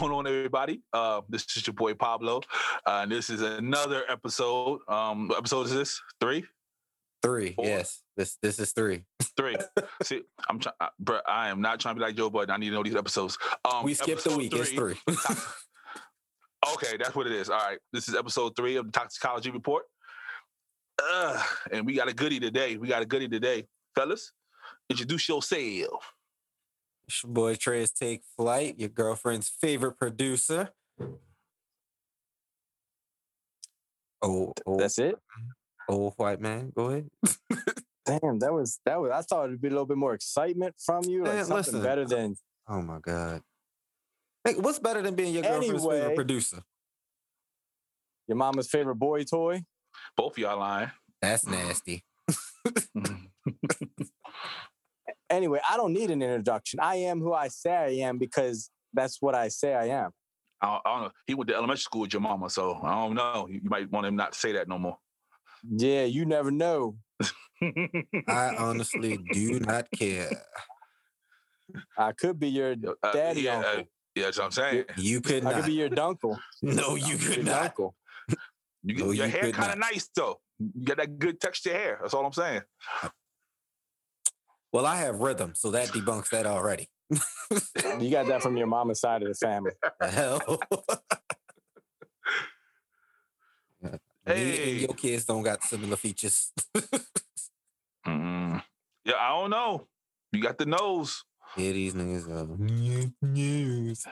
what's going on, everybody? Uh, this is your boy Pablo, uh, and this is another episode. Um, what episode is this? Three, Three. Four. Yes. This this is three. three. See, I'm trying, bro. I am not trying to be like Joe Budden. I need to know these episodes. Um, we skipped the episode week. It's three. Okay, that's what it is. All right, this is episode three of the Toxicology Report, uh, and we got a goodie today. We got a goodie today, fellas. Introduce yourself. It's your boy Trey's Take Flight, your girlfriend's favorite producer. Oh, old, That's it. old white man. Go ahead. Damn, that was that was. I thought it'd be a little bit more excitement from you, like Man, something listen. better than Oh my God. Hey, what's better than being your girlfriend's Anyway. favorite producer? your mama's favorite boy toy. Both of y'all lying. That's nasty. Mm-hmm. Anyway, I don't need an introduction. I am who I say I am because that's what I say I am. I don't, I don't know. He went to elementary school with your mama, so I don't know. You, you might want him not to say that no more. Yeah, you never know. I honestly do not care. I could be your Uh, daddy yeah, uh, uncle. yeah, that's what I'm saying. You could not. I not. could be your dunkle. no, you Your could not. uncle. You, No, your you hair kind of nice though. You got that good texture hair. That's all I'm saying. Well, I have rhythm, so that debunks that already. You got that from your mama's side of the family. The hell? Me and Hey. your kids don't got similar features. Mm. Yeah, I don't know. You got the nose. Yeah, these niggas are news.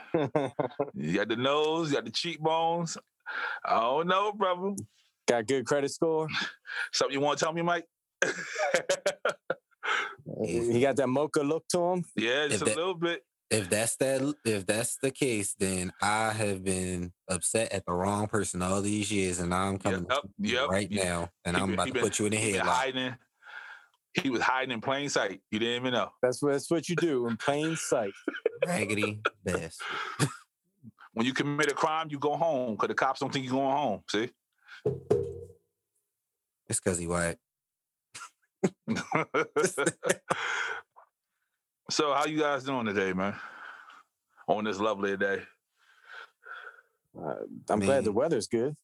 You got the nose. You got the cheekbones. I don't know, brother. got good credit score. Something you want to tell me, Mike? He got that mocha look to him. yeah, just If a that- little bit. If that's that, if that's the case, then I have been upset at the wrong person all these years, and I'm coming Yep, to yep. right You- now, and he I'm been- about to been- put you in a He been headlock. hiding. He was hiding in plain sight. You didn't even know. That's what that's what you do in plain sight. Raggedy best. When you commit a crime, you go home because the cops don't think you're going home. See? It's because he white. so, how you guys doing today, man? On this lovely day, Uh, I'm glad the weather's good.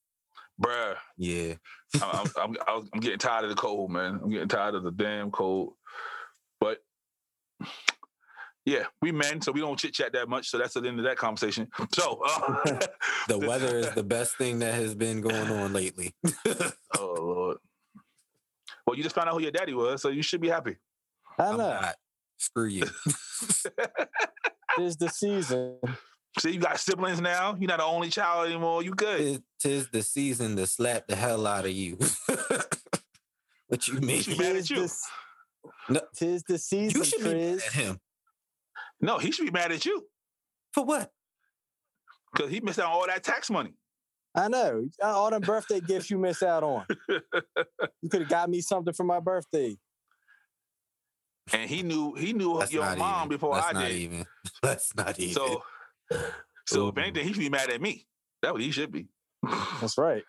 bruh. Yeah, I'm, I'm, I'm, I'm getting tired of the cold, man. I'm getting tired of the damn cold. But yeah, we men, so we don't chit chat that much. So that's the end of that conversation. So, uh, the weather is the best thing that has been going on lately. oh lord. Well, you just found out who your daddy was, so you should be happy. I I'm know. not. Screw you. Tis the season. See, you got siblings now. You're not the only child anymore. You good? Tis, tis the season to slap the hell out of you. what you mean? She mad at you. the s- No. Tis the season, You should be mad at him. No, he should be mad at you For what? because he missed out on all that tax money. I know. All them birthday gifts you miss out on. You could have got me something for my birthday. And he knew he knew That's your mom even. before That's I not did. even. That's not even. So, so if anything, he should be mad at me. That's what he should be. That's right.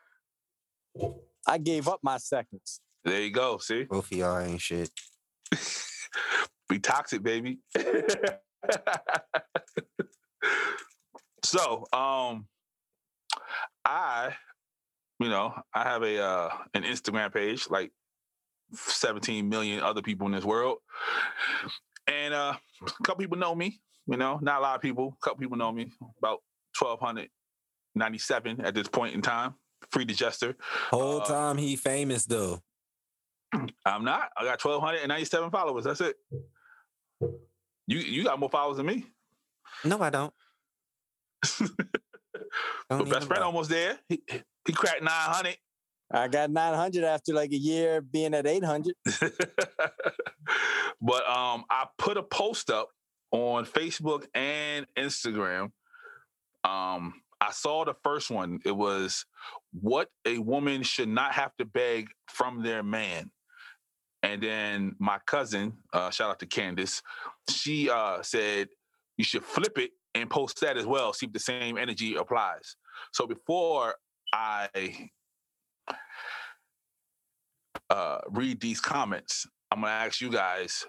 I gave up my seconds. There you go. See, both of y'all ain't shit. be toxic, baby. so, um, I, you know, I have a uh, an Instagram page like 17 million other people in this world, and uh, a couple people know me. You know, not a lot of people. A couple people know me. About 1,297 at this point in time. Free digester. Whole Uh, time he famous though. I'm not. I got 1,297 followers. That's it. You you got more followers than me. No, I don't. Don't best friend lie. almost there. He, he cracked 900. I got 900 after like a year being at 800. but um, I put a post up on Facebook and Instagram. Um, I saw the first one. It was what a woman should not have to beg from their man. And then my cousin, uh, shout out to Candace, she uh, said you should flip it and post that as well. See if the same energy applies. So before I uh, read these comments, I'm gonna ask you guys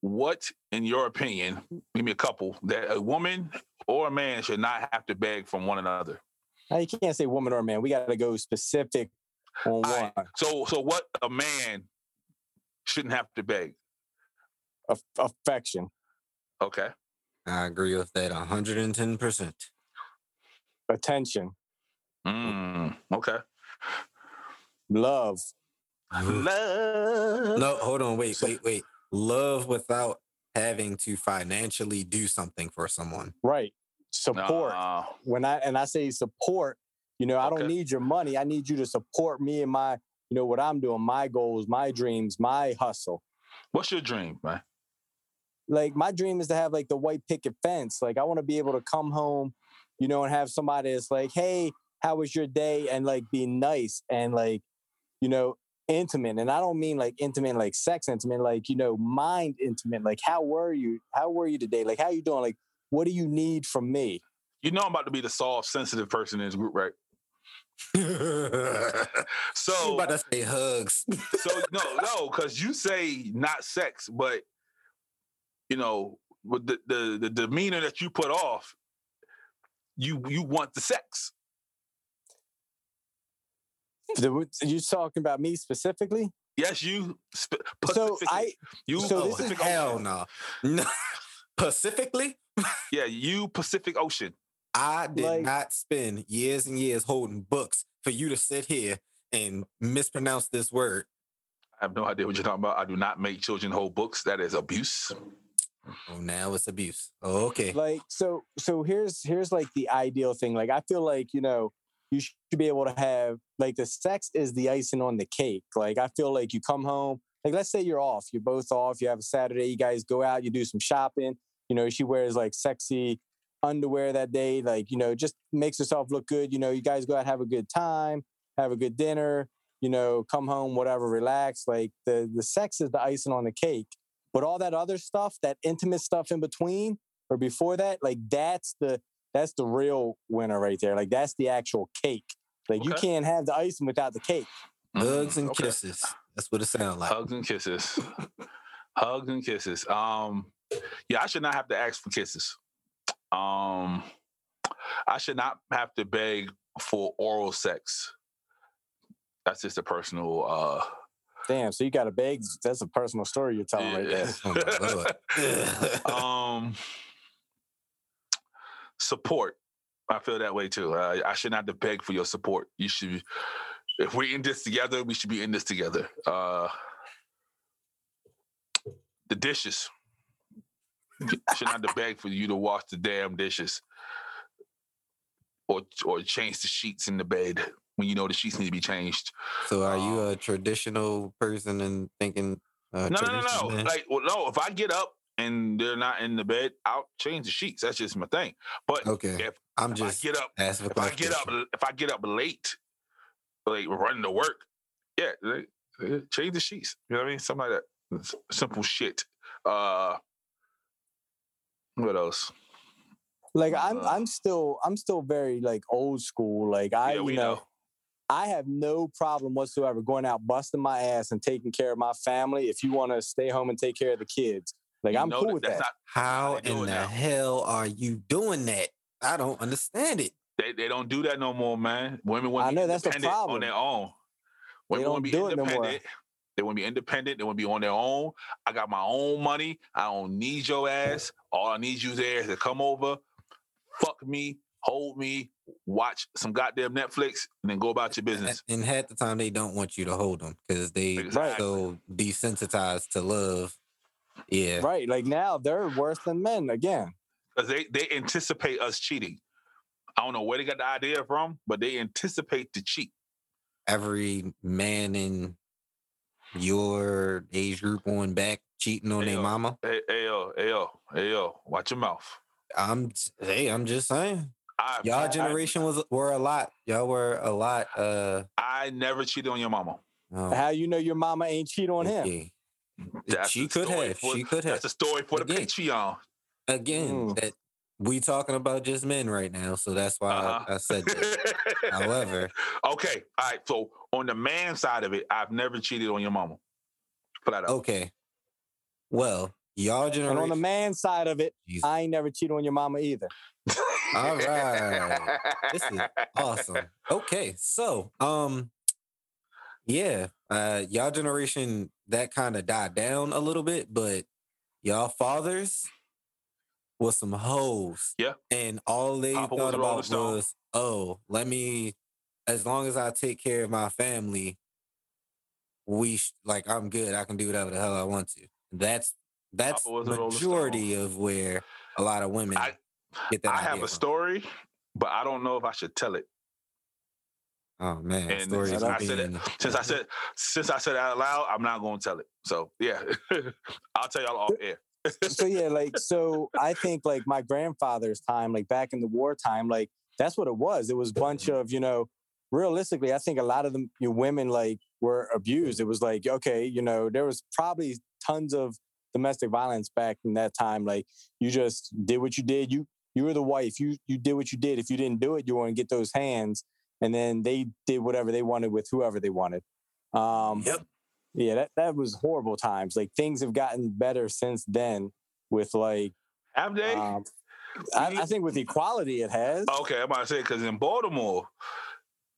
what, in your opinion, give me a couple that a woman or a man should not have to beg from one another? Now, you can't say woman or man. We got to go specific on one. right. So, so what a man shouldn't have to beg? Aff- affection, Okay. I agree with that 110%. attention, Mm, okay. love. Love. No, hold on. Wait, wait, wait. Love without having to financially do something for someone. Right. Support. Nah. When I and I say support, you know, I don't need your money. I need you to support me and my, you know, what I'm doing, my goals, my dreams, my hustle. What's your dream, man? Like my dream is to have like the white picket fence. Like I want to be able to come home, you know, and have somebody that's like, "Hey, how was your day?" and like be nice and like, you know, intimate. And I don't mean like intimate like sex intimate, like, you know, mind intimate. Like, how were you? How were you today? Like, how you doing? Like, what do you need from me? You know I'm about to be the soft, sensitive person in this group, right? you So, about to say hugs. so no, no, because you say not sex, but you know, with the, the the demeanor that you put off, you you want the sex. The- You talking about me specifically? Yes, you. Sp- So. I you so oh, this is- hell no. no. Pacifically, Yeah, you Pacific Ocean. I did Like- not spend years and years holding books for you to sit here and mispronounce this word. I have no idea what you're talking about. I do not make children hold books. That is abuse. Oh, now it's abuse. Oh, okay. like so so here's here's like the ideal thing like i feel like you know you should be able to have like the sex is the icing on the cake like i feel like you come home like let's say you're off you're both off you have a saturday you guys go out you do some shopping you know she wears like sexy underwear that day like you know just makes herself look good you know you guys go out have a good time have a good dinner you know come home whatever relax like the the sex is the icing on the cake but all that other stuff, that intimate stuff in between or before that, like that's the that's the real winner right there. Like that's the actual cake. Like you can't have the icing without the cake. Hugs Mm, and okay. kisses. That's what it sounds like. Hugs and kisses. Hugs and kisses. Um, yeah, I should not have to ask for kisses. Um, I should not have to beg for oral sex. That's just a personal. uh Damn. So you got to beg. That's a personal story you're telling right there. Oh, um, support. I feel that way too. Uh, I should not have to beg for your support. You should. If we're in this together, we should be in this together. Uh, the dishes. I should not have to beg for you to wash the damn dishes, or or change the sheets in the bed when you know the sheets need to be changed. so, are you Um, a traditional person and thinking? Uh, No, no, no, no. Like, well, no. If I get up and they're not in the bed, I'll change the sheets. That's just my thing. But okay, if, I'm if just I get up, asking for if I get up, if I get up late, like running to work, yeah, like, change the sheets. You know what I mean? Something like that. Simple shit. Uh, what else? Like I'm Uh, I'm still I'm still very like old school. Like I yeah, we you know, know. I have no problem whatsoever going out busting my ass and taking care of my family. If you want to stay home and take care of the kids, like You I'm cool that with that. Not, How in the now. hell are you doing that? I don't understand it. they, they don't do that no more, man. Women want I to know, be that's the independent on their own. Women don't want to be do it no more. independent. They want to be independent. They want to be on their own. I got my own money. I don't need your ass. All I need you there is to come over, fuck me, hold me, watch some goddamn Netflix, and then go about your business. And half the time they don't want you to hold them because they Exactly. so desensitized to love. Yeah. Right. Like now they're worse than men again. Because they, they anticipate us cheating. I don't know where they got the idea from, but they anticipate to cheat. Every man in your age group on back cheating on their mama. Hey, hey, yo, hey, yo, hey, yo, watch your mouth. I'm hey, I'm just saying. I, Y'all I- generation was were a lot. Y'all were a lot uh I never cheated on your mama. oh, How you know your mama ain't cheat on him? okay. That's She could have. for- She could have. That's a story for the Again. Patreon. Again, Mm. that we talking about just men right now, so that's why Uh-huh. I, I said that. However, okay, all right. So on the man side of it, I've never cheated on your mama. Flat out. okay. Well, y'all And generation. on the man side of it, Jesus. I ain't never cheated on your mama either. All right. This is awesome. Okay, so um, yeah, uh, y'all generation that kind of died down a little bit, but y'all fathers was some hoes. Yeah. and all they Papa thought about was, oh, let me, as long as I take care of my family, we sh- like I'm good. I can do whatever the hell I want to. That's that's Papa was a Rolling majority of where a lot of women I- get that I have a from. story, but I don't know if I should tell it. Oh man, And since I said it, since I said since I said it out loud, I'm not going to tell it. So yeah, I'll tell y'all off air. so yeah, like so I think like my grandfather's time, like back in the wartime, like that's what it was. It was a bunch mm-hmm. of, you know, realistically, I think a lot of the you know, women like were abused. It was like, okay, you know, there was probably tons of domestic violence back in that time. Like you just did what you did. You you were the wife. You you did what you did. If you didn't do it, you want to get those hands. And then they did whatever they wanted with whoever they wanted. Um Yep. yeah, that, that was horrible times. Like things have gotten better since then with like Have they? um, I, I think with equality it has. okay, I'm about to say because in Baltimore,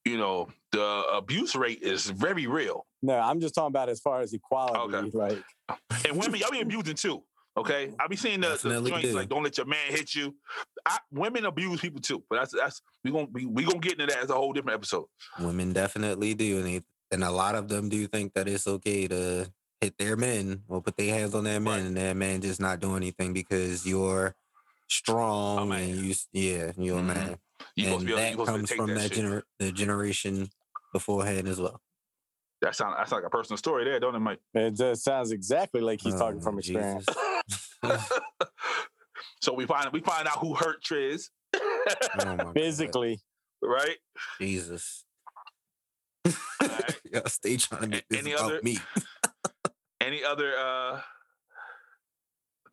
you know, the abuse rate is very real, No, I'm just talking about as far as equality. Okay. Like and women y'all be abusing too. Okay, I be seeing the, the joints do. like "Don't let your man hit you." I, women abuse people too, but that's that's we gonna we, we gonna get into that as a whole different episode. Women definitely do, and they, and a lot of them do think that it's okay to hit their men or put their hands on their men, Right. and their man just not doing anything because you're strong and you, yeah, you're a Mhm. man, You and to be able, you that comes from that, that, gener- the generation beforehand as well. That sound that's like a personal story there, don't it, Mike? it just sounds exactly like he's talking Oh, from experience. So we find we find out who hurt Triz, Oh my God. Physically. right? Jesus. Alright. Y'all stay trying to make this Any other- me. Any other uh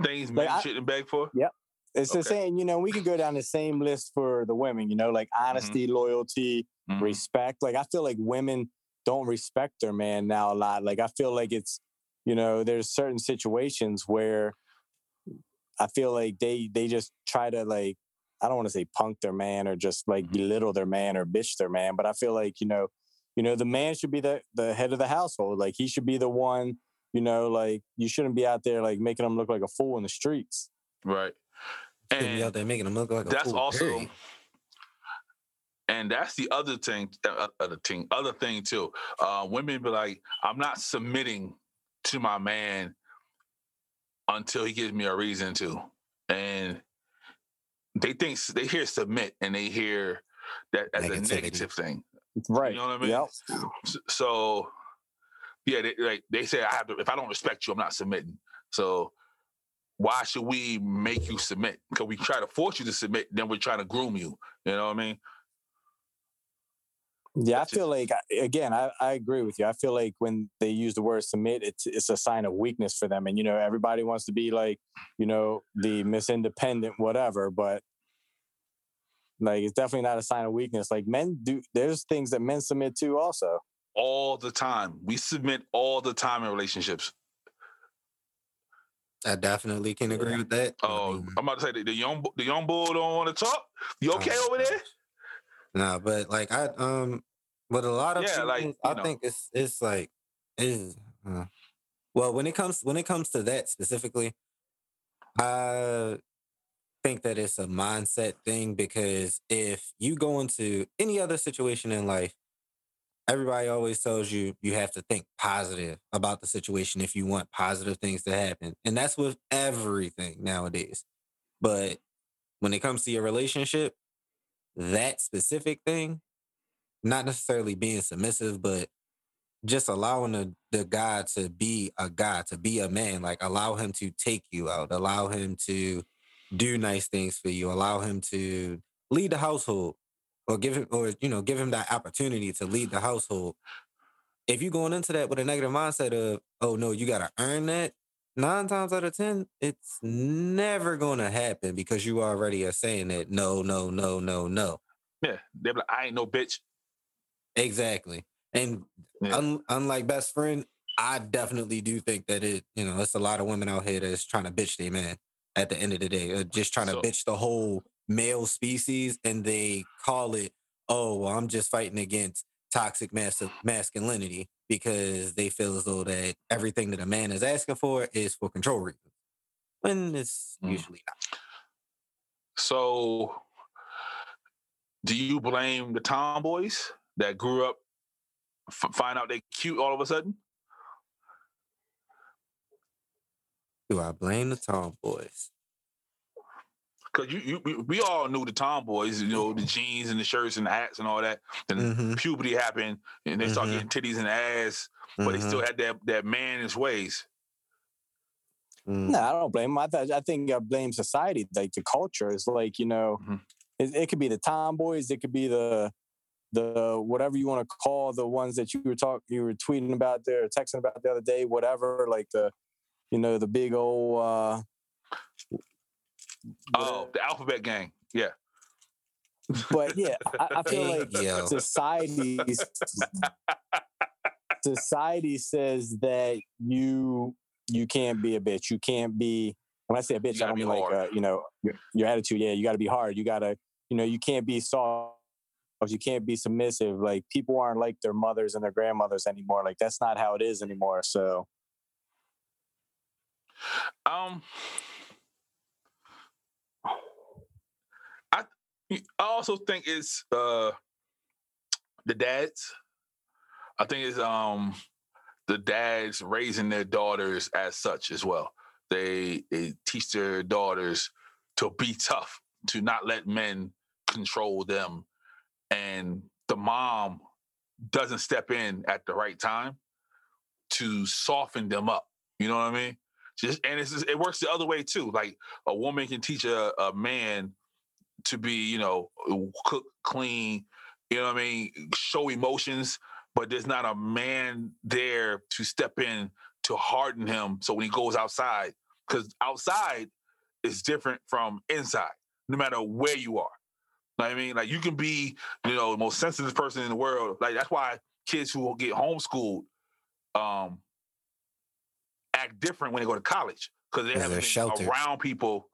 things Like, men I- shouldn't beg for? Yep. It's the Okay. same, you know, we could go down the same list for the women, you know, like honesty, loyalty, Mhm. respect. Like I feel like women don't respect their man now a lot. Like I feel like it's, you know, there's certain situations where I feel like they they just try to like I don't want to say punk their man or just like Mhm. belittle their man or bitch their man, but I feel like, you know, you know, the man should be the the head of the household. Like he should be the one, you know, like you shouldn't be out there like making him look like a fool in the streets. Right. Shouldn't be And out there making them look like a that's fool, also period. And that's the other thing uh, other thing other thing too. Uh women be like i'm not submitting to my man until he gives me a reason to. And they think they hear submit and they hear that as a negative thing. Right. You know what I mean? Yep. So yeah they, like they say i have to if i don't respect you i'm not submitting. So why should we make you submit? Because we try to force you to submit then we're trying to groom you. You know what i mean Yeah, I feel like again, I, I agree with you. I feel like when they use the word submit, it's it's a sign of weakness for them. And you know, everybody wants to be like, you know, the Miss Independent, whatever, but like it's definitely not a sign of weakness. Like men do there's things that men submit to also. all the time we submit all the time in relationships I definitely can agree with that. Oh mean, i'm about to say the, the young the young bull don't want to talk you okay Oh, over there gosh. Nah, but like I um, but a lot of Yeah, like, I know. think it's it's like is uh, well when it comes when it comes to that specifically, I think that it's a mindset thing because if you go into any other situation in life, everybody always tells you you have to think positive about the situation if you want positive things to happen, and that's with everything nowadays. But when it comes to your relationship, that specific thing, not necessarily being submissive, but just allowing the, the guy to be a guy, to be a man, like allow him to take you out, allow him to do nice things for you, allow him to lead the household or give him or you know, give him that opportunity to lead the household. If you're going into that with a negative mindset of, oh no, you gotta earn that, nine times out of ten, it's never gonna happen because you already are saying that no, no, no, no, no. yeah they're like i ain't no bitch Exactly. And Yeah. un- unlike best friend, I definitely do think that it, you know, it's a lot of women out here that's trying to bitch their man at the end of the day, uh, just trying So- to bitch the whole male species, and they call it, oh, well, I'm just fighting against toxic mas- masculinity because they feel as though that everything that a man is asking for is for control reasons, when it's Mm. usually not. So, do you blame the tomboys that grew up f- find out they cute all of a sudden? Do I blame the tomboys? Because you, you, we- we all knew the tomboys, you know, the jeans and the shirts and the hats and all that. Then Mhm, puberty happened, and they start Mhm. getting titties and ass, but they mhm, still had that that man's ways. mhm. No, I don't blame 'em. I, th- I think I blame society, like the culture. It's like you know, Mhm. it, it could be the tomboys, it could be the the whatever you want to call the ones that you were talking, you were tweeting about there, texting about the other day, whatever. Like the, you know, the big old. uh Oh, the alphabet gang. Yeah. But yeah, I, I feel like yo. society society says that you you can't be a bitch. You can't be. When I say a bitch, I don't be mean like uh, you know your, your attitude. Yeah, you got to be hard. You got to you know you can't be soft. You can't be submissive. Like people aren't like their mothers and their grandmothers anymore. Like that's not how it is anymore. So Um, I also think it's uh the dads. I think it's um the dads raising their daughters as such as well. They they teach their daughters to be tough, to not let men control them, and the mom doesn't step in at the right time to soften them up. You know what I mean? Just and it's just, it works the other way too. Like a woman can teach a, a man to be, you know, cook, clean, you know what I mean, show emotions, but there's not a man there to step in to harden him. So when he goes outside, because outside is different from inside, no matter where you are. Know what I mean, like you can be, you know, the most sensitive person in the world. Like that's why kids who get homeschooled, um, act different when they go to college because they haven't been sheltered. around people.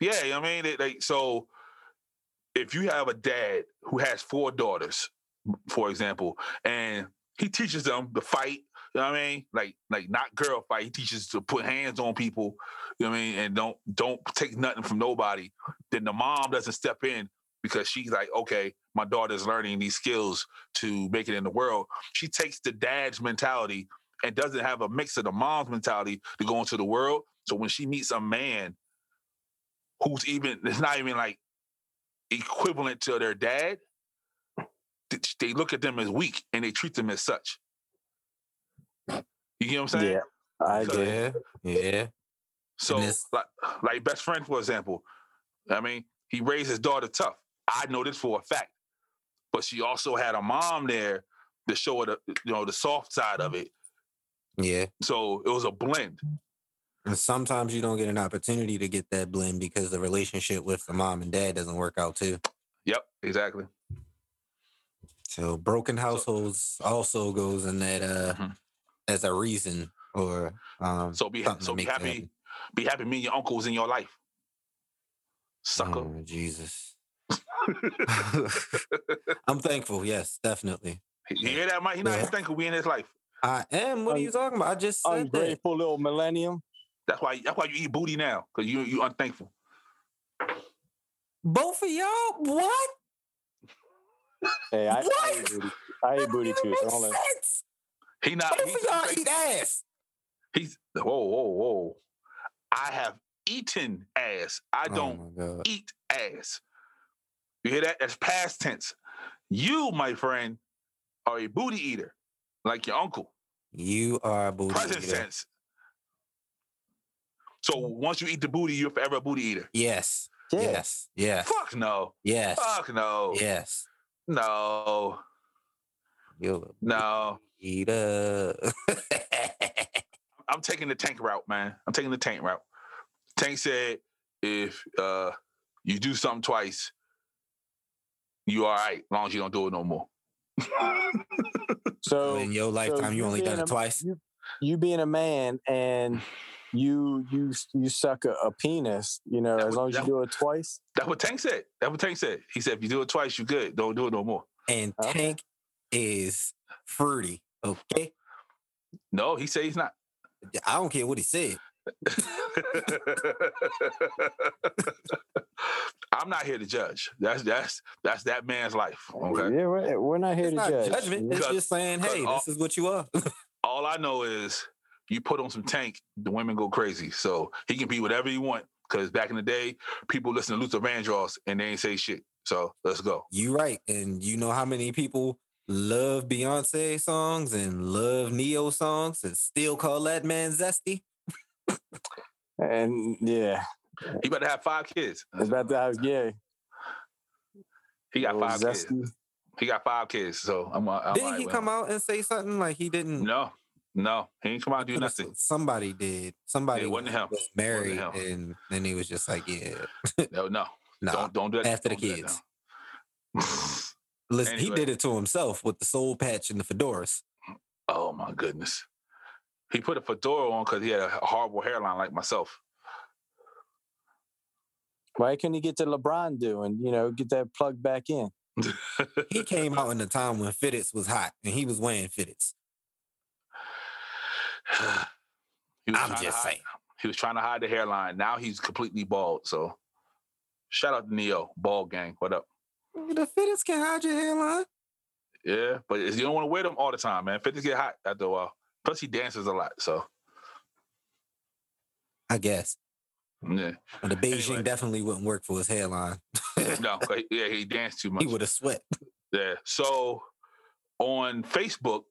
Yeah, you know what I mean, they, they, so if you have a dad who has four daughters, for example, and he teaches them to fight, you know what I mean, like like not girl fight. He teaches to put hands on people, you know what I mean, and don't don't take nothing from nobody. Then the mom doesn't step in because she's like, okay, my daughter's learning these skills to make it in the world. She takes the dad's mentality and doesn't have a mix of the mom's mentality to go into the world. So when she meets a man who's even, it's not even like equivalent to their dad, they look at them as weak and they treat them as such. You get what I'm saying? yeah, I Because- get. it. Yeah, yeah. So, like, like best friend, for example, I mean, he raised his daughter tough. I know this for a fact. But she also had a mom there to show her the, you know, the soft side of it. Yeah. So it was a blend. And sometimes you don't get an opportunity to get that blend because the relationship with the mom and dad doesn't work out too. Yep, exactly. So broken households also goes in that uh Mhm. as a reason or um So be something so be happy, happen. be happy. Me and your uncles in your life, sucker. Oh, Jesus. I'm thankful, yes, definitely. You hear that, Mike? He not Yeah. even thinking we in his life. I am. What are you talking about? I just said that. Ungrateful little millennium. That's why. That's why you eat booty now, because you you unthankful. Both of y'all? What? Hey, I, I What? eat booty. I eat booty too. makes So don't let- sense. He not. Both He's, of y'all eat ass. he's whoa whoa whoa. I have eaten ass. I oh don't Oh eat ass. You hear that? That's past tense. You, my friend, are a booty eater, like your uncle. You are a booty Present eater. tense. So once you eat the booty, you're forever a booty eater. Yes. Yeah. Yes. Yes. Fuck no. Yes. Fuck no. Yes. No. You're a No. eater. I'm taking the tank route, man. I'm taking the tank route. Tank said if uh you do something twice, you all right, as long as you don't do it no more. So in your so lifetime, you you only done being it twice. You, you being a man and you you you suck a, a penis, you know, That as would- long as you do it twice. That's what Tank said. That's what Tank said. He said, if you do it twice, you good. Don't do it no more. And Okay. Tank is fruity. Okay. No, he said he's not. I don't care what he said. I'm not here to judge. That's that's that's that man's life. Okay. Yeah, we're, we're not here It's to not judge. judgment. It's just saying, hey, off. this is what you are. All I know is you put on some tank, the women go crazy. So he can be whatever you want. Because back in the day, people listen to Luther Vandross and they ain't say shit. So let's go. you right. And you know how many people love Beyonce songs and love Ne-Yo songs and still call that man zesty? And yeah, He better have five kids. it's about the house. Yeah, He got little five kids. He got five kids. So I'm. I'm Didn't all he come with out and say something like he didn't? No, no, he ain't come out and do nothing. Somebody did. Somebody It wasn't him. was married, him. and then he was just like, "Yeah, No, no, nah." don't don't do that. after the don't do kids. Listen, he did it to himself with the soul patch and the fedoras. oh my goodness, he put a fedora on because he had a horrible hairline like myself. Why couldn't he get to LeBron doing? You know, get that plug back in. He came out in the time when fitteds was hot, and he was wearing fitteds. He was I'm just saying. He was trying to hide the hairline. Now he's completely bald. So shout out to Ne-Yo, bald gang. What up? The fitteds can hide your hairline. Yeah, but you don't want to wear them all the time, man. Fifties get hot after a while. Plus, he dances a lot. So I guess. yeah, But the Beijing Anyway. definitely wouldn't work for his hairline. no, yeah, he danced too much. he would have sweat. Yeah. So on Facebook,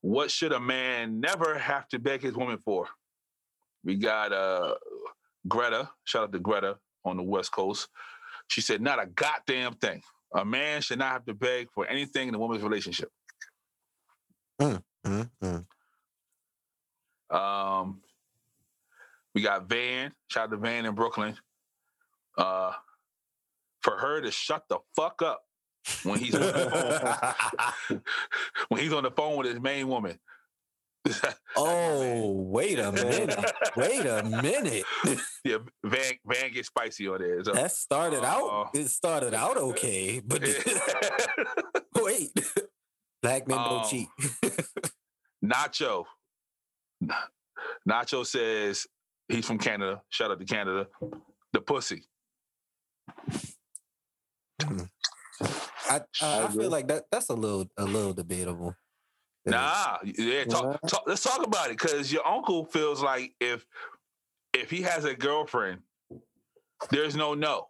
what should a man never have to beg his woman for? We got uh Greta, shout out to Greta on the West Coast. She said, not a goddamn thing. A man should not have to beg for anything in a woman's relationship. Mm, mm. Um, we got Van, shout out to Van in Brooklyn. Uh, for her to shut the fuck up when he's on the phone, when he's on the phone with his main woman. oh, wait a minute. Wait a minute. yeah, Van Van gets spicy on there. So. That started Uh, out. It started out okay, but wait. Black men Um, don't cheat. Nacho. Nacho says he's from Canada. Shout out to Canada. The pussy. I, I, I feel like that that's a little a little debatable. 'Cause Nah, yeah. Talk, talk, let's talk about it because your uncle feels like if if he has a girlfriend, there's no no.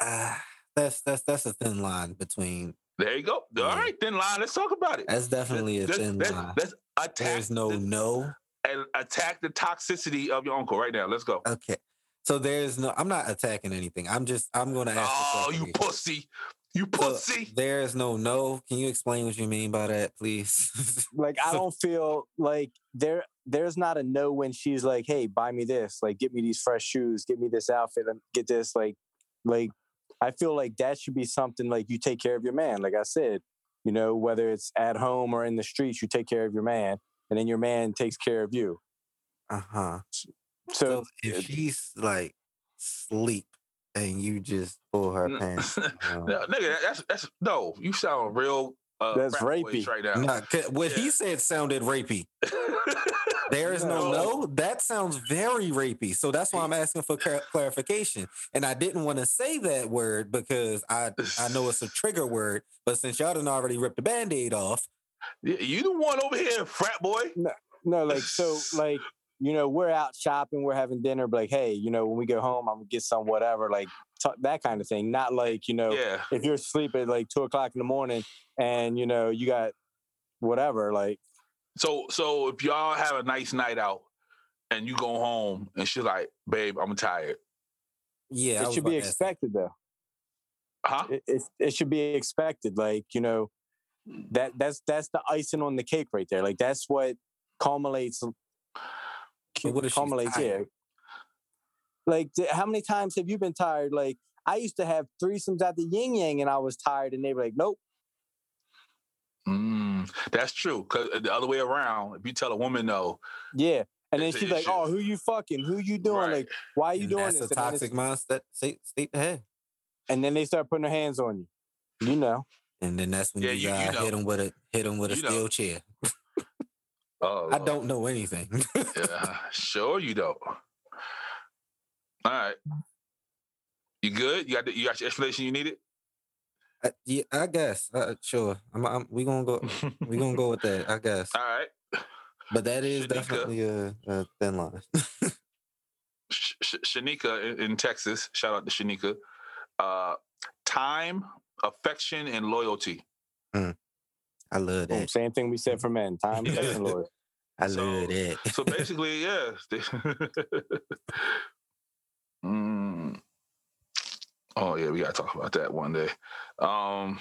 ah, that's that's that's a thin line between. There you go. All Yeah. right, thin line. Let's talk about it. That's definitely a Let's- thin let's, line. let's attack. There's no the, no. and attack the toxicity of your uncle right now. Let's go. Okay, so there's no. I'm not attacking anything. I'm just I'm going to ask. the Oh, question you pussy! You So, pussy! There's no no. Can you explain what you mean by that, please? Like I don't feel like there there's not a no when she's like, hey, buy me this, like get me these fresh shoes, get me this outfit, and get this, like, like I feel like that should be something like you take care of your man. Like I said, you know, whether it's at home or in the streets, you take care of your man, and then your man takes care of you. uh huh. So, So if she's like sleep and you just pull her No, pants, no, nigga, that's that's no. You sound real. Uh, That's rapey. right now. Nah, 'cause what he said sounded rapey. There is no No. no. That sounds very rapey. So that's why I'm asking for clar- clarification. And I didn't want to say that word because I I know it's a trigger word. But since y'all done already ripped the band-aid off, you the one over here, frat boy. No, no, like so, like you know, we're out shopping, we're having dinner, but like, hey, you know, when we go home, I'm gonna get some whatever, like t- that kind of thing. Not like you know, Yeah, if you're asleep at like two o'clock in the morning and you know you got whatever, like So so if y'all have a nice night out and you go home and she's like, babe, I'm tired. yeah, it should be about to expected though. Huh? It, it it should be expected. Like you know, that that's that's the icing on the cake right there. Like that's what culminates. But what if she's? Yeah. tired? Like how many times have you been tired? Like I used to have threesomes at the yin yang and I was tired, and they were like, nope. Mm, that's true. Cause the other way around, if you tell a woman no, Yeah. And then It's an she's like, issue. "Oh, who you fucking? Who you doing? Right. Like, why are you And doing that's this?" a toxic it's- mindset state, state to have. and then they start putting their hands on you. You know. And then that's when Yeah, you, you- you gotta know. hit them with a hit them with a You know. steel chair. oh, I don't know anything. Yeah, sure you don't. All right, you good? You got the, you got your explanation you needed. I, yeah, I guess. Uh, sure. I'm, I'm, we gonna go. We gonna go with that. I guess. All right. But that is Shanika. definitely a, a thin line. Sh- Sh- Shanika in, in Texas. Shout out to Shanika. Uh, time, affection, and loyalty. I love Boom, that. Same thing we said for men. Time, Yeah. affection, loyalty. I So- love that. So basically, yeah. Mm. Oh yeah, we gotta talk about that one day. Um,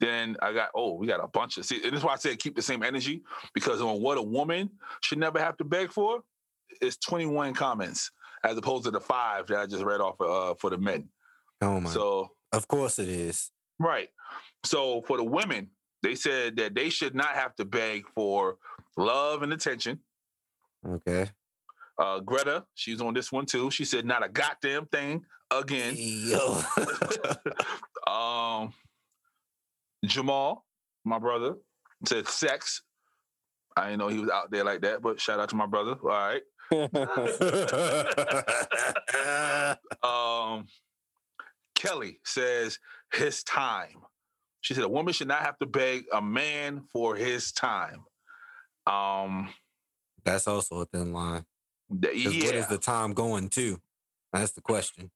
then I got oh, we got a bunch of see, and that's why I said keep the same energy because on what a woman should never have to beg for is 21 comments as opposed to the five that I just read off uh, for the men. oh my. So of course it is. Right. So for the women, they said that they should not have to beg for love and attention. Okay. Uh, Greta, she's on this one too. She said not a goddamn thing again. Yo. um, Jamal, my brother, said sex. I didn't know he was out there like that, but shout out to my brother. All right. Um, Kelly says his time. She said a woman should not have to beg a man for his time. Um, That's also a thin line. th- yeah, What is the time going to? That's the question.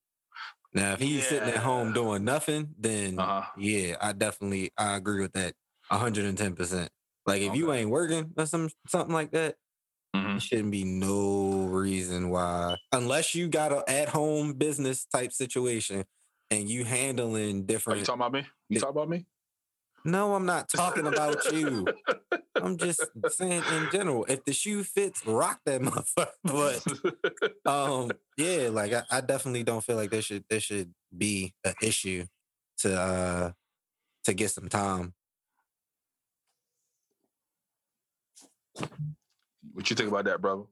Now, if he's sitting at home doing nothing, then Uh-huh. yeah, I definitely I agree with that. hundred and ten percent. Like if you ain't working or some something like that, Mhm. there shouldn't be no reason why, unless you got a at home business type situation and you handling Are you different. talking about me? You talking about me? No, I'm not talking about you. I'm just saying in general. If the shoe fits, rock that motherfucker. But um, yeah, like I, I definitely don't feel like there should there should be an issue to uh to get some time. what you think about that, brother?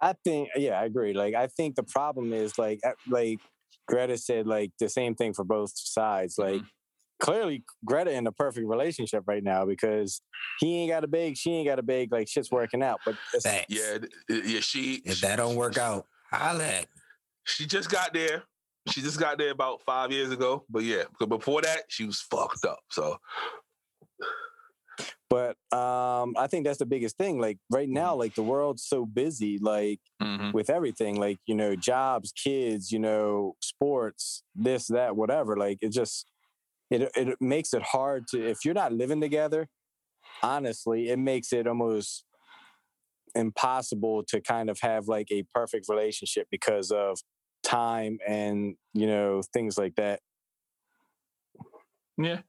I think, yeah, I agree. Like, I think the problem is like, like Greta said, like the same thing for both sides. Like, clearly, Greta in a perfect relationship right now because he ain't got a big, she ain't got a big. Like, shit's working out. But it's- Facts. Yeah, yeah. She If that don't work out, holla at she just got there. She just got there about five years ago. But yeah, because before that, she was fucked up. So but um, I think that's the biggest thing. Like right now, like the world's so busy, like mhm. with everything, like you know, jobs, kids, you know, sports, this, that, whatever. Like it just it it makes it hard to if you're not living together. Honestly, it makes it almost impossible to kind of have like a perfect relationship because of time and you know things like that. Yeah.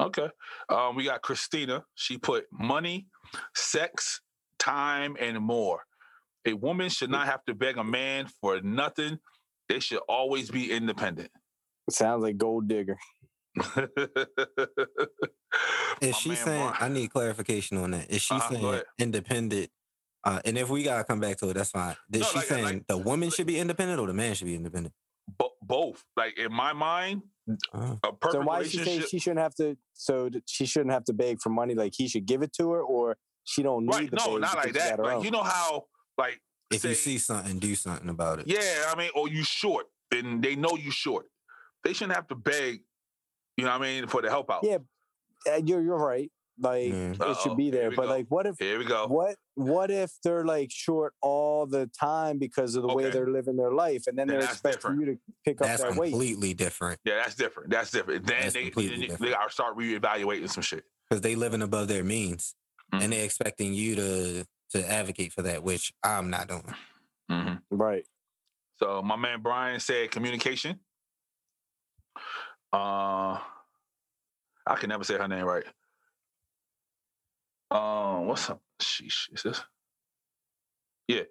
Okay. Um, we got Christina. She put money, sex, time, and more. A woman should not have to beg a man for nothing. They should always be independent. It sounds like gold digger. Is My she saying? Brian- I need clarification on that. Is she Uh-huh, saying independent? Uh, and if we gotta come back to it, that's fine. Is No, she like- saying like- the woman should be independent or the man should be independent? Bo- both. Like in my mind, Uh, a perfect So why is she saying she shouldn't have to? So she shouldn't have to beg for money. Like he should give it to her, or she don't need right? the No, not like that. got Like own. you know how, like, if you see something, do something about it. yeah, I mean, or you short, and they know you short. They shouldn't have to beg. You know what I mean for the help out. Yeah, Uh, you're you're right. Like Yeah. it should be there. But go. like, what if Here we go. what what if they're like short all the time because of the way they're living their life, and then Then they're expecting different. you to pick up That's that weight? completely different Yeah, that's different. That's different. Then That's they, completely they, different. they gotta start reevaluating some shit. because they living above their means Mhm. and they're expecting you to to advocate for that, which I'm not doing. Right. So my man Brian said communication. Uh, I can never say her name right. Um, what's up? Sheesh, is this? Yeah,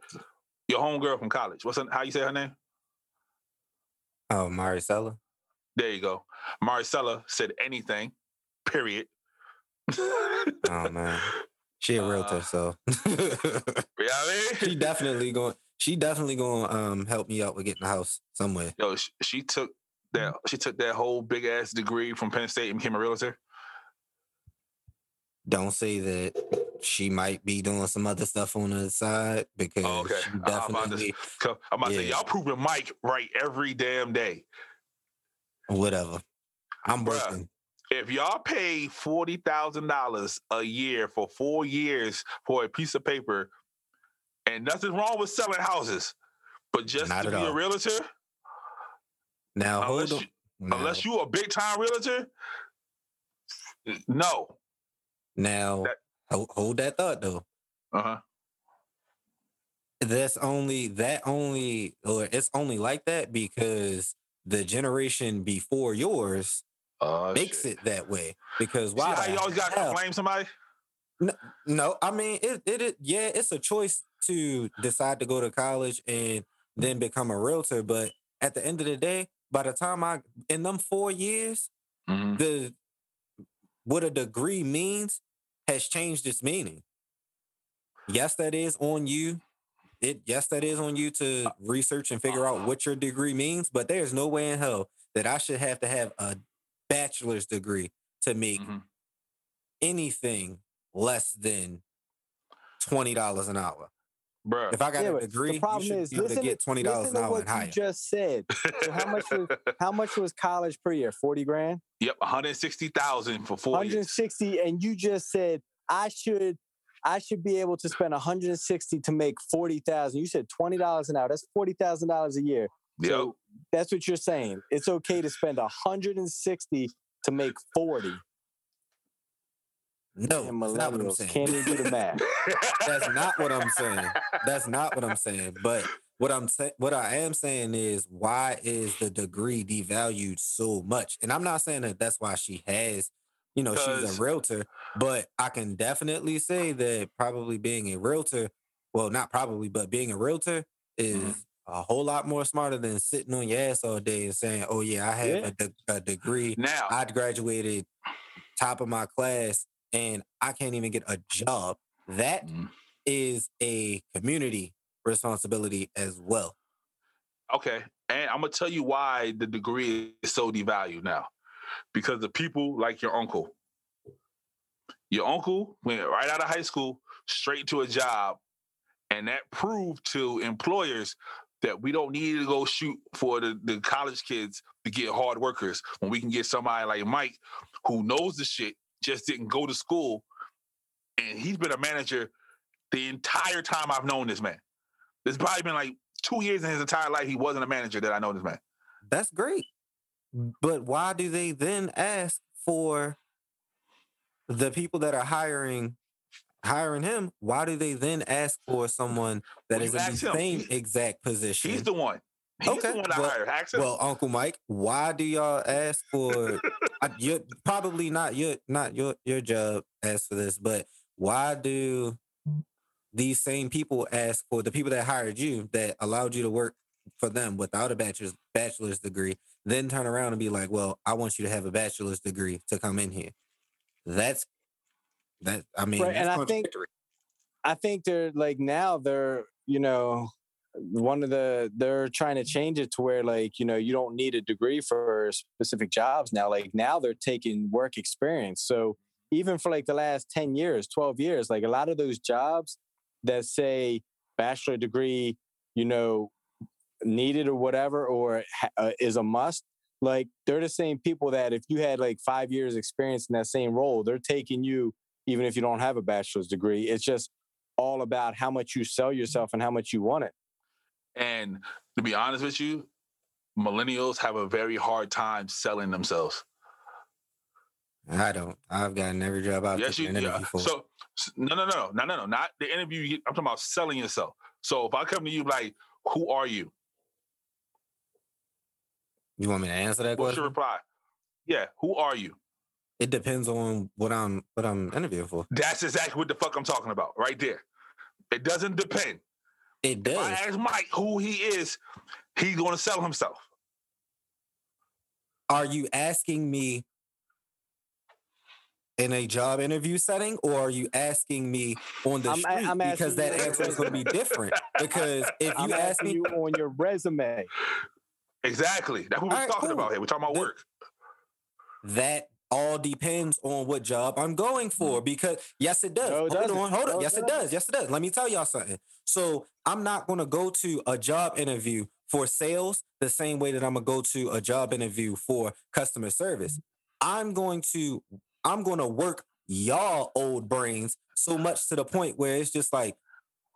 your homegirl from college. What's her, how you say her name? Oh, Maricela. There you go. Maricela said anything. Period. Oh man, she a realtor, Uh, so You know I she definitely going. She definitely going to um help me out with getting a house somewhere. Yo, she, she took that she took that whole big ass degree from Penn State and became a realtor. Don't say that she might be doing some other stuff on the side because Oh, okay. she I'm about to- definitely I'm about to say y'all proving Mike right every damn day. whatever. I'm Bruh. working. If y'all pay forty thousand dollars a year for four years for a piece of paper, and nothing wrong with selling houses, but just Not to be a realtor, Now unless hold on. you, Now, unless you a big time realtor, no. now that- hold, hold that thought though. Uh huh. That's only that only or it's only like that because the generation before yours Uh, makes it that way. Because See why? how you always got to blame somebody? No, I mean it, it. It yeah, it's a choice to decide to go to college and then become a realtor. But at the end of the day, by the time I in them four years, Mhm. the what a degree means has changed its meaning. Yes, that is on you. It yes, that is on you to research and figure out what your degree means. But there's no way in hell that I should have to have a bachelor's degree to make Mhm. anything less than twenty dollars an hour. Bruh. If I got Yeah, a degree, the problem you should is, be able to get twenty dollars an hour what and higher. you just said. So how much was how much was college per year? Forty grand, Yep, 160,000 for four one hundred years. sixty, and you just said I should I should be able to spend one hundred and sixty to make forty thousand. You said twenty dollars an hour. That's forty thousand dollars a year. Yep. So that's what you're saying. It's okay to spend hundred and sixty to make forty. No, that's not what I'm saying. can't even do the math. That's not what I'm saying. That's not what I'm saying. But what I'm saying, what I am saying is, why is the degree devalued so much? And I'm not saying that that's why she has, you know, she's a realtor. But I can definitely say that probably being a realtor, well, not probably, but being a realtor is Mhm. a whole lot more smarter than sitting on your ass all day and saying, "Oh yeah, I have Yeah. a, de- a degree. Now, I graduated top of my class, and I can't even get a job." That Mm. is a community responsibility as well. okay, and I'm gonna tell you why the degree is so devalued now, because the people like your uncle. Your uncle went right out of high school straight to a job, and that proved to employers that we don't need to go shoot for the, the college kids to get hard workers when we can get somebody like Mike who knows the shit, just didn't go to school, and he's been a manager the entire time I've known this man. It's probably been like two years in his entire life he wasn't a manager that I know this man. That's great. But why do they then ask for the people that are hiring hiring him? Why do they then ask for someone that Well, is in the him. same exact position? He's the one. He's Okay, the one I well- hired. Ask him. Well, Uncle Mike, why do y'all ask for? I, you're probably not your not your your job ask for this, but why do these same people ask for the people that hired you that allowed you to work for them without a bachelor's bachelor's degree, then turn around and be like, "Well, I want you to have a bachelor's degree to come in here." That's that. I mean, Right, and I think- I think they're like now they're you know one of the they're trying to change it to where like you know you don't need a degree for specific jobs now like now they're taking work experience. So even for like the last 10 years 12 years like a lot of those jobs that say bachelor degree you know needed or whatever or uh, is a must like they're the same people that if you had like five years experience in that same role they're taking you even if you don't have a bachelor's degree. It's just all about how much you sell yourself and how much you want it and to be honest with you, millennials have a very hard time selling themselves. I don't. I've gotten every job I've yes, you yeah. for. So no, no, no, no, no, no, not the interview. I'm talking about selling yourself. So if I come to you like, "Who are you?" you want me to answer that What's question? your reply? Yeah, who are you? It depends on what I'm what I'm interviewing for. That's exactly what the fuck I'm talking about, right there. It doesn't depend. It If I does. ask Mike who he is, he's going to sell himself. Are you asking me in a job interview setting, or are you asking me on the I'm street? I'm because that answer is going to be different. Because if I'm you ask me, you on your resume. Exactly. That's what we're All right, talking cool. about here. We're talking about The- work. that all depends on what job I'm going for. Because yes, it does. No, it hold on, hold on. No, Yes, it it does. Yes, it does. Let me tell y'all something. So I'm not gonna go to a job interview for sales the same way that I'm gonna go to a job interview for customer service. I'm going to I'm gonna work y'all old brains so much to the point where it's just like,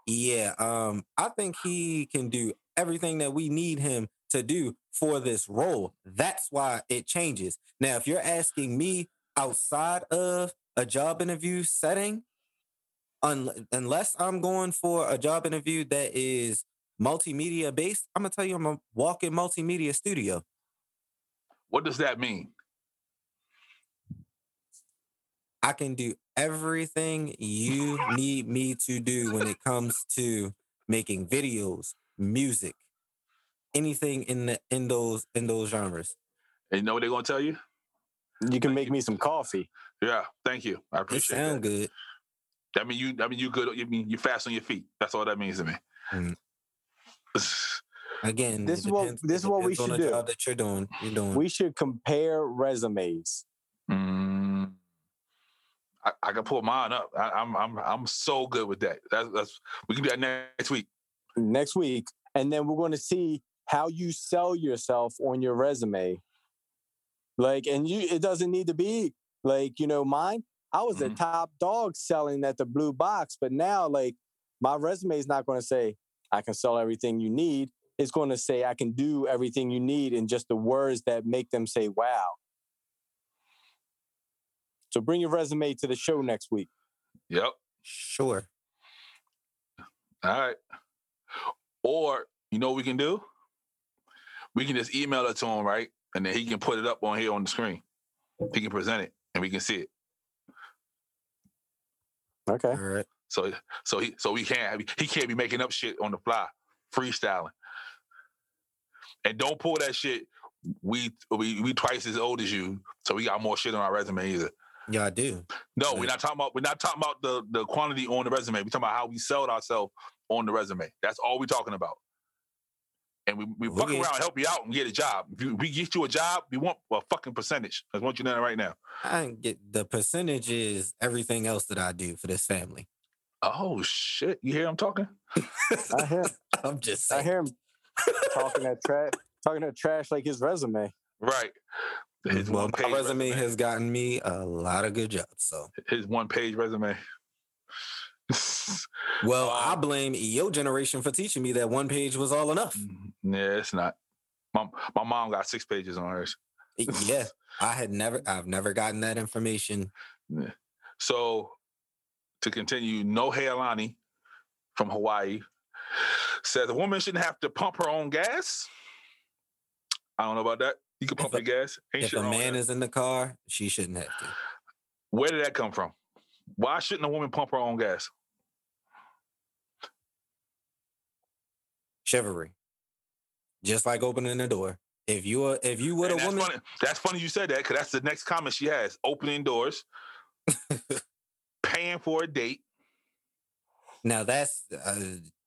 yeah, um, I think he can do everything that we need him to do for this role. That's why it changes. Now, if you're asking me outside of a job interview setting, un- unless I'm going for a job interview that is multimedia based, I'm gonna tell you I'm a walking multimedia studio. What does that mean? I can do everything you need me to do when it comes to making videos, music, anything in the in those in those genres. And you know what they're gonna tell you? You can make me some coffee. Yeah, thank you. I appreciate It appreciate sound that. good. That mean you. I mean you good. You mean you fast on your feet. That's all that means to me. Mm. Again, This is what- this it is what we should do. That you're doing, you're doing. We should compare resumes. Mm. I, I can pull mine up. I, I'm I'm I'm so good with that. That's that's we can do that next week. next week, and then we're going to see how you sell yourself on your resume. Like, and you, it doesn't need to be like you know mine. I was a Mhm. top dog selling at the blue box, but now like my resume is not going to say I can sell everything you need. It's going to say I can do everything you need in just the words that make them say wow. So bring your resume to the show next week. Yep. sure. All right. Or you know what we can do? We can just email it to him, right? And then he can put it up on here on the screen. He can present it and we can see it. Okay. All right. So so he so he can't he can't be making up shit on the fly, freestyling. And don't pull that shit. We we we twice as old as you, so we got more shit on our resume either. Yeah, I do. No, Right. we're not talking about we're not talking about the the quantity on the resume. We're talking about how we sold ourselves on the resume. That's all we're talking about. And we, we fuck around and help you out and get a job. If you, we get you a job, we want a fucking percentage. I want you to know that right now. I get the percentage is everything else that I do for this family. Oh shit! You hear I'm talking? I hear, I'm just I hear him talking that trash, talking that trash like his resume. Right. His well, one my page resume has gotten me a lot of good jobs. So, his one page resume. Well, I blame your generation for teaching me that one page was all enough. Mm-hmm. yeah, it's not. My my mom got six pages on hers. yeah, I had never, I've never gotten that information. So to continue, No Alani from Hawaii says a woman shouldn't have to pump her own gas. I don't know about that. You can pump If your gas. Ain't If a man is in the car, she shouldn't have to. Where did that come from? Why shouldn't a woman pump her own gas? Chivalry, just like opening the door. If you are, if you with And a that's woman, funny. That's funny you said that because that's the next comment she has: opening doors, paying for a date. now that's uh,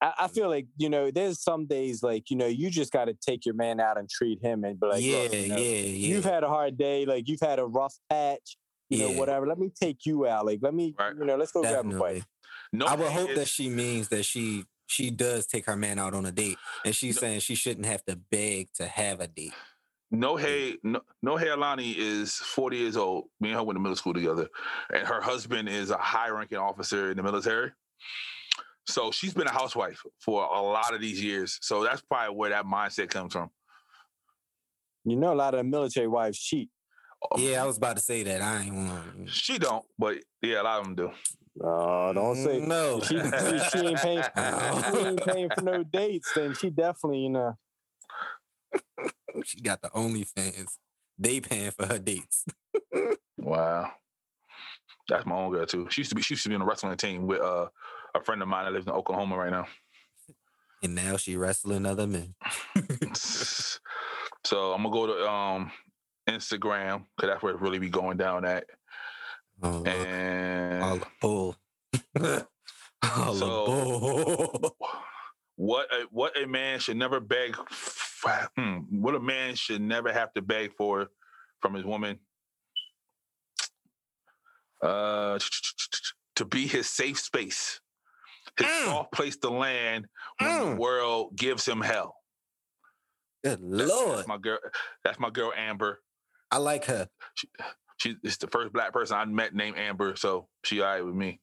I, I feel like you know, there's some days like you know, you just got to take your man out and treat him and be like, yeah, you know, yeah, yeah. You've had a hard day, like you've had a rough patch, you know, whatever. Let me take you out, like let me, Right. you know, let's go grab a bite. No, I would hope is- that she means that she she does take her man out on a date, and she's No. saying she shouldn't have to beg to have a date. No Hey, no, no Hey Alani is 40 years old. Me and her went to middle school together. And her husband is a high ranking officer in the military. So she's been a housewife for a lot of these years. So that's probably where that mindset comes from. You know, a lot of military wives cheat. Oh, yeah, I was about to say that. I ain't want. She don't, but yeah, a lot of them do. Oh, don't say no. she, she, she ain't paying. she ain't paying for no dates. Then she definitely, you know, she got the OnlyFans. They paying for her dates. Wow. That's my own girl too. She used to be she used to be on a wrestling team with uh, a friend of mine that lives in Oklahoma right now. And now she wrestling other men. so I'm gonna go to um Instagram because that's where it really be going down at. Oh, Lord. and all the bull. So- bull. what a, what a man should never beg. hmm, what a man should never have to beg for from his woman. Uh, to be his safe space, his Mm. soft place to land when Mm. the world gives him hell. Good That's- lord, that's my girl. That's my girl Amber. I like her. She is the first black person I met named Amber, so she all right with me.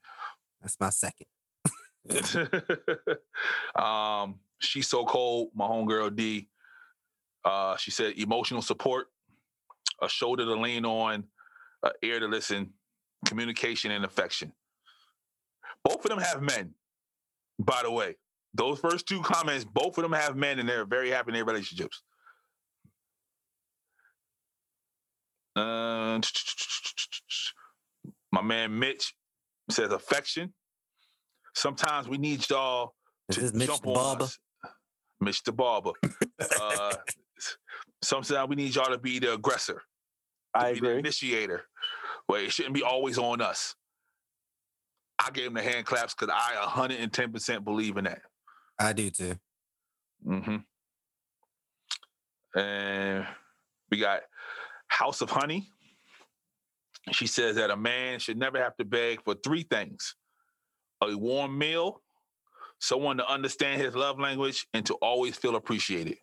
That's my second. um, she's so cold. My homegirl D. Uh, she said emotional support, a shoulder to lean on, an ear to listen, communication and affection. Both of them have men, by the way. Those first two comments, both of them have men, and they're very happy in their relationships. Uh, my man Mitch says affection. Sometimes we need y'all Is to this Mitch jump the on Barber? us. Mitch the Barber. uh, sometimes we need y'all to be the aggressor, to I be the initiator. Where it shouldn't be always on us. I gave him the hand claps because I 110% believe in that. I do too. Mm-hmm. And we got House of Honey. She says that a man should never have to beg for three things a warm meal, someone to understand his love language, and to always feel appreciated.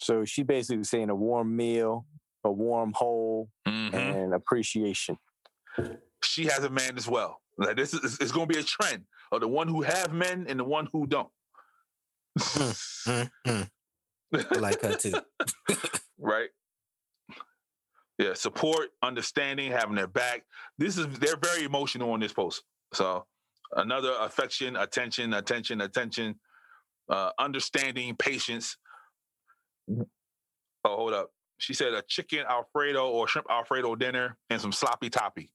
So she basically was saying a warm meal, a warm hole, Mhm. and appreciation. She has a man as well. Like this is it's going to be a trend of the one who have men and the one who don't. Mm, mm. I like her too. right? Yeah, support, understanding, having their back. This is they're very emotional on this post. So another affection, attention, attention, attention, uh, understanding, patience. Oh, hold up. She said a chicken Alfredo or shrimp Alfredo dinner and some sloppy toppy.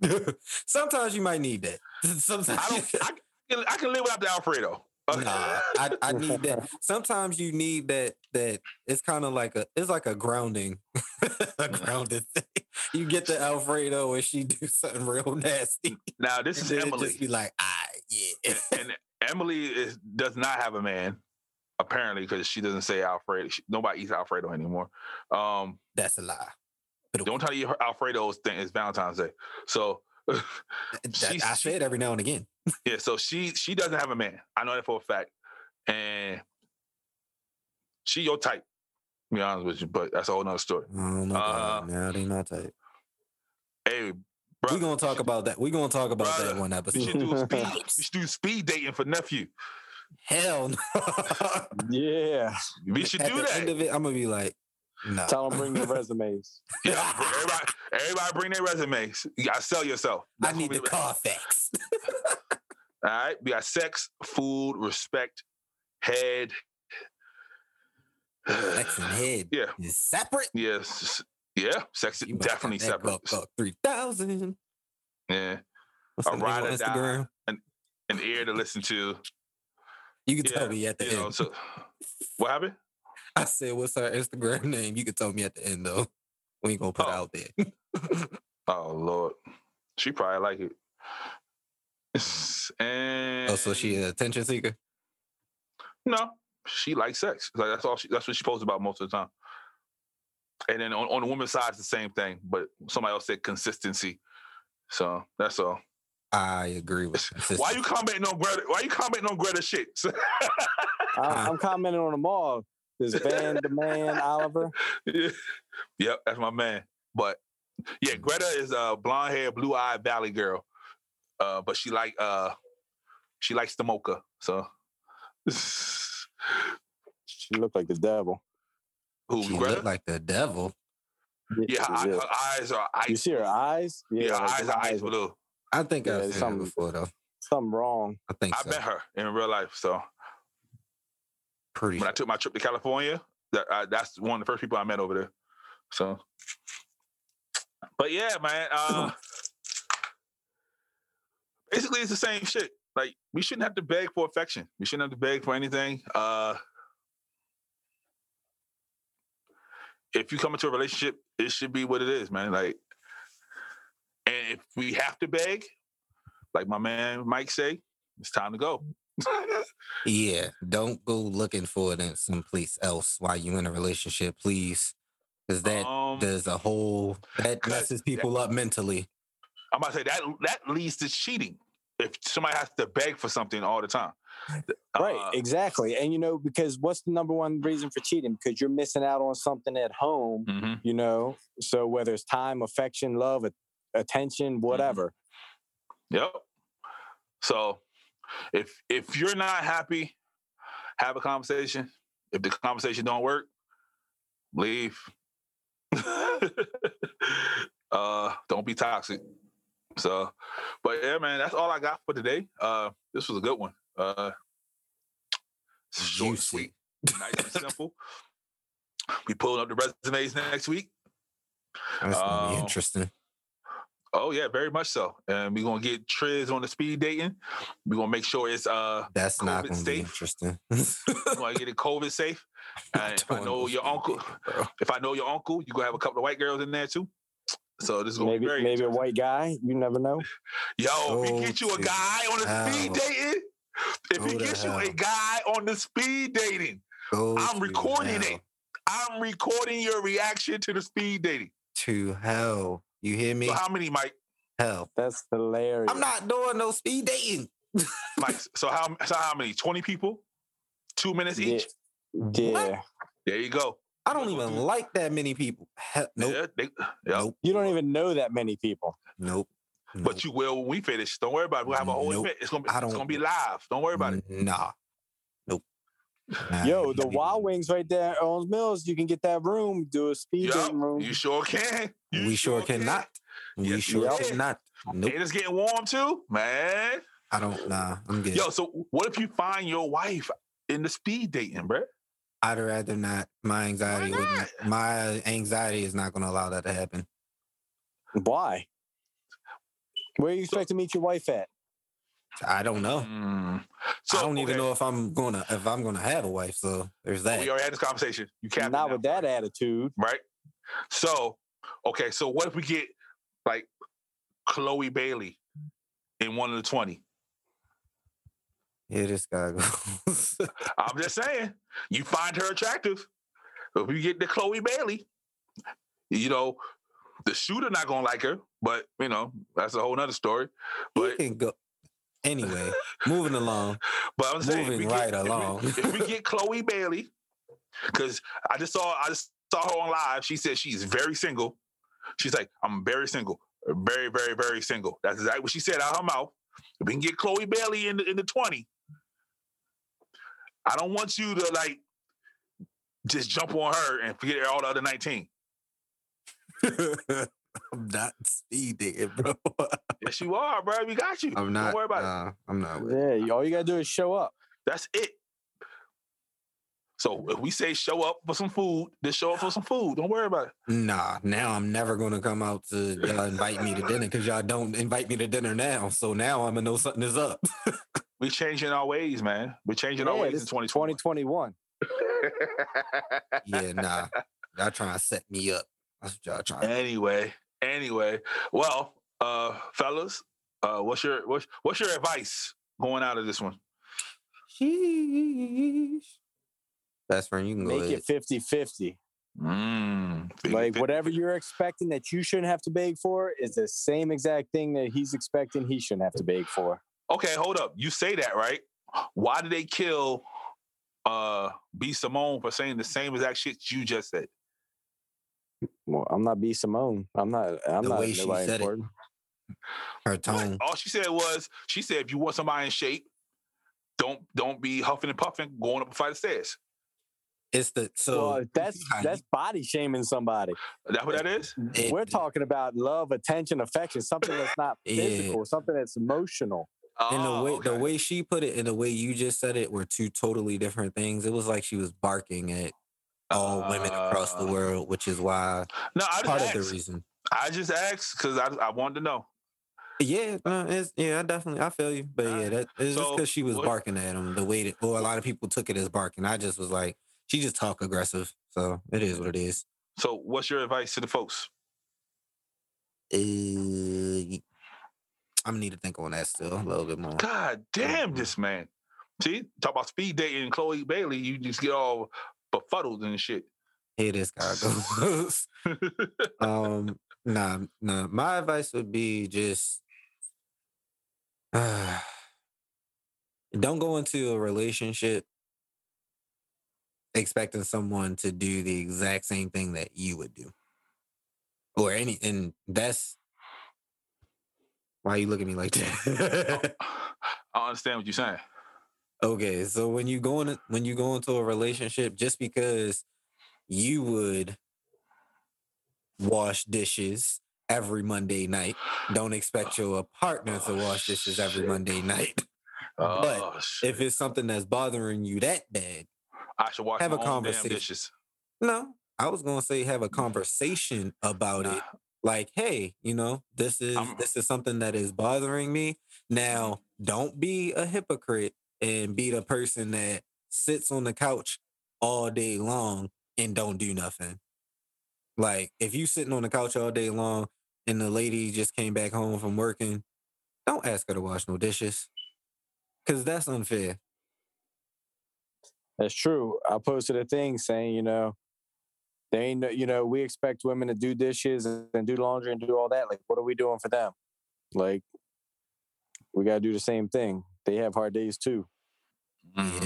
Sometimes you might need that. Sometimes I don't. I, I can live without the Alfredo. Nah, I, I need that. Sometimes you need that. That it's kind of like a. It's like a grounding, a grounded thing. You get the Alfredo, and she do something real nasty. now this and is Emily. Just be like, ah, yeah. and Emily is does not have a man, apparently, because she doesn't say Alfredo. She, nobody eats Alfredo anymore. Um, That's a lie. But don't tell you her Alfredo's thing is Valentine's Day. So that, I say it every now and again. yeah, so she she doesn't have a man. I know that for a fact, and she your type. To be honest with you, but that's a whole nother story. I don't know. Uh, Uh, now they not type. Hey, bro, We bro, gonna talk about that. We gonna talk about that Brother, one we episode. should do speed. we should do speed dating for nephew. Hell no. Yeah. We should At do the end that. of it, I'm gonna be like, no. Tell them bring their resumes. Yeah, everybody, everybody bring their resumes. You gotta sell yourself. I need the we- Carfax. All right, we got sex, food, respect, head. Sex and head Yeah. is separate. Yes. Yeah. Sex is You definitely got that separate. buck up three thousand. Yeah. What's A that name on ride or die. Instagram? An ear to listen to. You can Yeah, tell me at the You know, end. so what happened? I said, "What's her Instagram name?" You can tell me at the end though. We ain't gonna put it Oh. out there. Oh Lord. She probably like it. And oh, so she an attention seeker. no, she likes sex. Like that's all she that's what she posts about most of the time. And then on, on the woman's side, it's the same thing, but somebody else said consistency. So that's all. I agree with. Why you commenting on Greta? Why you commenting on Greta shit? I, I'm commenting on them all. This Van the Man Oliver. Yeah. Yep, that's my man. But yeah, Greta is a blonde hair, blue eyed valley girl. Uh, but she like uh she likes the mocha. So She looked like the devil. who She Greta? look like the devil. yeah, her, yeah. her eyes are ice. You see her eyes? Yeah, her eyes are ice blue. I think Yeah, I've it's seen her something- before though. Something wrong. I think I so. met her in real life. So Pretty when I took my trip to California, that I, that's one of the first people I met over there. So, but yeah, man. Uh, basically, it's the same shit. Like we shouldn't have to beg for affection. We shouldn't have to beg for anything. Uh, if you come into a relationship, it should be what it is, man. Like, and if we have to beg, like my man Mike say, it's time to go. Yeah, don't go looking for it in someplace else while you're in a relationship, please. Because that um, does a whole that messes people up mentally. I'm about to say that that leads to cheating. If somebody has to beg for something all the time, Right, Uh, exactly. And you know, because what's the number one reason for cheating? Because you're missing out on something at home, mhm. you know. So whether it's time, affection, love, attention, whatever. Yep. So if if you're not happy, have a conversation. If the conversation don't work, leave. uh, don't be toxic. So, but yeah, man, that's all I got for today. Uh, this was a good one. Uh, short, sweet, nice and simple. We pulling up the resumes next week. That's gonna be Um, interesting. Oh yeah, very much so. And we're gonna get Triz on the speed dating. We're gonna make sure it's uh That's not COVID gonna be safe. interesting. we're gonna get it COVID safe. And if I know your uncle, bro. if I know your uncle, you gonna have a couple of white girls in there too. So this is gonna Maybe be very maybe a white guy. You never know. Yo, if Go we get you a guy on the speed dating, if Go we to get you a guy on the speed dating, Go I'm recording hell. it. I'm recording your reaction to the speed dating. To hell. You hear me? So how many, Mike? Hell. That's hilarious. I'm not doing no speed dating. Mike, so how so how many? 20 people? Two minutes Yeah. each? Yeah. There you go. I don't even like that many people. Hell, nope. Yeah, they, yeah. Nope. You don't even know that many people. Nope. nope. But you will when we finish. Don't worry about it. We'll have a whole Nope. event. It's gonna be I it's don't- gonna be live. Don't worry about it. Nah. Nope. Nah, Yo, the Wild Wings right there on Mills. You can get that room. Do a speed Yup, dating room. you sure can. You we sure cannot. We Yes, you sure can. cannot. Nope. And it's getting warm too, man. I don't. Nah. I'm good. Yo, so what if you find your wife in the speed dating, bruh? I'd rather not. My anxiety. Why wouldn't- My anxiety is not going to allow that to happen. Why? Where you expect to meet your wife at? I don't know. Mm. So I don't even know if I'm gonna if I'm gonna have a wife. So there's that. We already had this conversation. You can't Not with that attitude. right? So, okay, so what if we get like Chloe Bailey in one of the 20? Yeah, this guy goes. I'm just saying, you find her attractive. If we get the Chloe Bailey, you know, the shooter not gonna like her, but you know, that's a whole nother story. he But can go. Anyway, moving along. but I'm saying Moving right get, if we- along. If we, get Chloe Bailey, because I just saw I just saw her on live. She said she's very single. She's like, I'm very single. Very, very, very single. That's exactly what she said out of her mouth. If we can get Chloe Bailey in the in the 20, I don't want you to like just jump on her and forget all the other 19. I'm not speed dating, bro. Yes, you are, bro. We got you. I'm not. Don't worry about it. nah, I'm not. with it. Yeah, all you gotta do is show up. That's it. So if we say show up for some food, just show up for some food. Don't worry about it. Nah, now I'm never gonna come out to y'all invite me to dinner because y'all don't invite me to dinner now. So now I'm gonna know something is up. We're changing our ways, man. We're changing our ways in 2020. 2021. yeah, nah. Y'all trying to set me up. That's what y'all trying. anyway, anyway, well, uh, fellas, uh, what's your what's what's your advice going out of this one? Sheesh. Best friend, you can Make ahead. it 50 50. Mm, Like whatever you're expecting that you shouldn't have to beg for is the same exact thing that he's expecting he shouldn't have to beg for. Okay, hold up. You say that right? Why did they kill uh B Simone for saying the same exact shit you just said? Well, I'm not B Simone. I'm not. I'm The not way she nobody said it. important. Her tone. All she said was she said if you want somebody in shape, don't don't be huffing and puffing going up a flight of stairs. It's the so well, that's that's body shaming somebody. Is that what that is? It- We're talking about love, attention, affection, something that's not Yeah. physical, something that's emotional. And the Oh, way the oh, way she put it and the way you just said it were two totally different things. It was like she was barking at all women across the Uh, world, which is why No, I part just of asked. the reason. I just asked because I, I wanted to know. Yeah, no, it's, yeah, I definitely I feel you, but yeah, that is So, because she was what- barking at him the way that, or a lot of people took it as barking. I just was like, she just talk aggressive, so it is what it is. So, what's your advice to the folks? Uh, I'm gonna need to think on that still a little bit more. God damn this man. See, talk about speed dating Chloe Bailey, you just get all befuddled and shit. Here this guy goes. um, nah, nah. My advice would be just uh, don't go into a relationship expecting someone to do the exact same thing that you would do. Or any and that's why you look at me like that. I understand what you're saying. Okay, so when you go in when you go into a relationship, just because you would wash dishes every Monday night, don't expect your oh, partner to oh, wash dishes every Monday night. Oh, shit. If it's something that's bothering you that bad, I should wash have a conversation. no, I was gonna say have a conversation about Nah. it. Like, hey, you know, this is I'm- this is something that is bothering me. Now, mm-hmm. don't be a hypocrite and be the person that sits on the couch all day long and don't do nothing. Like, if you sitting on the couch all day long and the lady just came back home from working, don't ask her to wash no dishes. Cause that's unfair. That's true. I posted a thing saying, you know, they ain't, no- you know, we expect women to do dishes and do laundry and do all that. Like, what are we doing for them? Like, we got to do the same thing. They have hard days too. Mhm.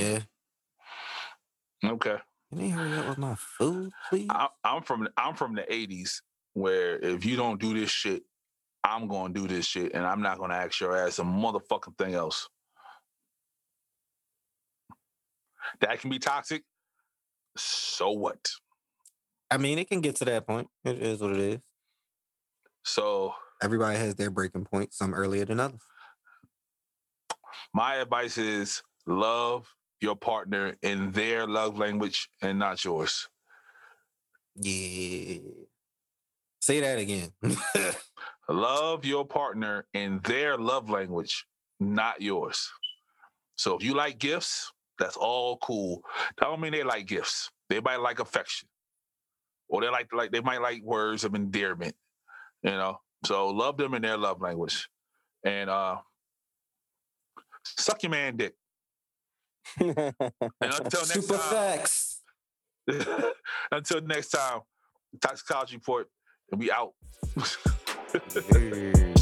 Yeah. Okay. Can you hurry up with my food, please? I, I'm from I'm from the '80s, where if you don't do this shit, I'm gonna do this shit, and I'm not gonna ask your ass a motherfucking thing else. That can be toxic. So what? I mean, it can get to that point. It is what it is. So Everybody has their breaking point, some earlier than others. my advice is love your partner in their love language and not yours. Yeah. Say that again. Love your partner in their love language, not yours. So if you like gifts, that's all cool. That don't mean they like gifts. They might like affection. Or they like like they might like words of endearment. You know. So love them in their love language. And uh suck your man dick. And until next Super time. facts. until next time, toxicology report, and we out. Yeah.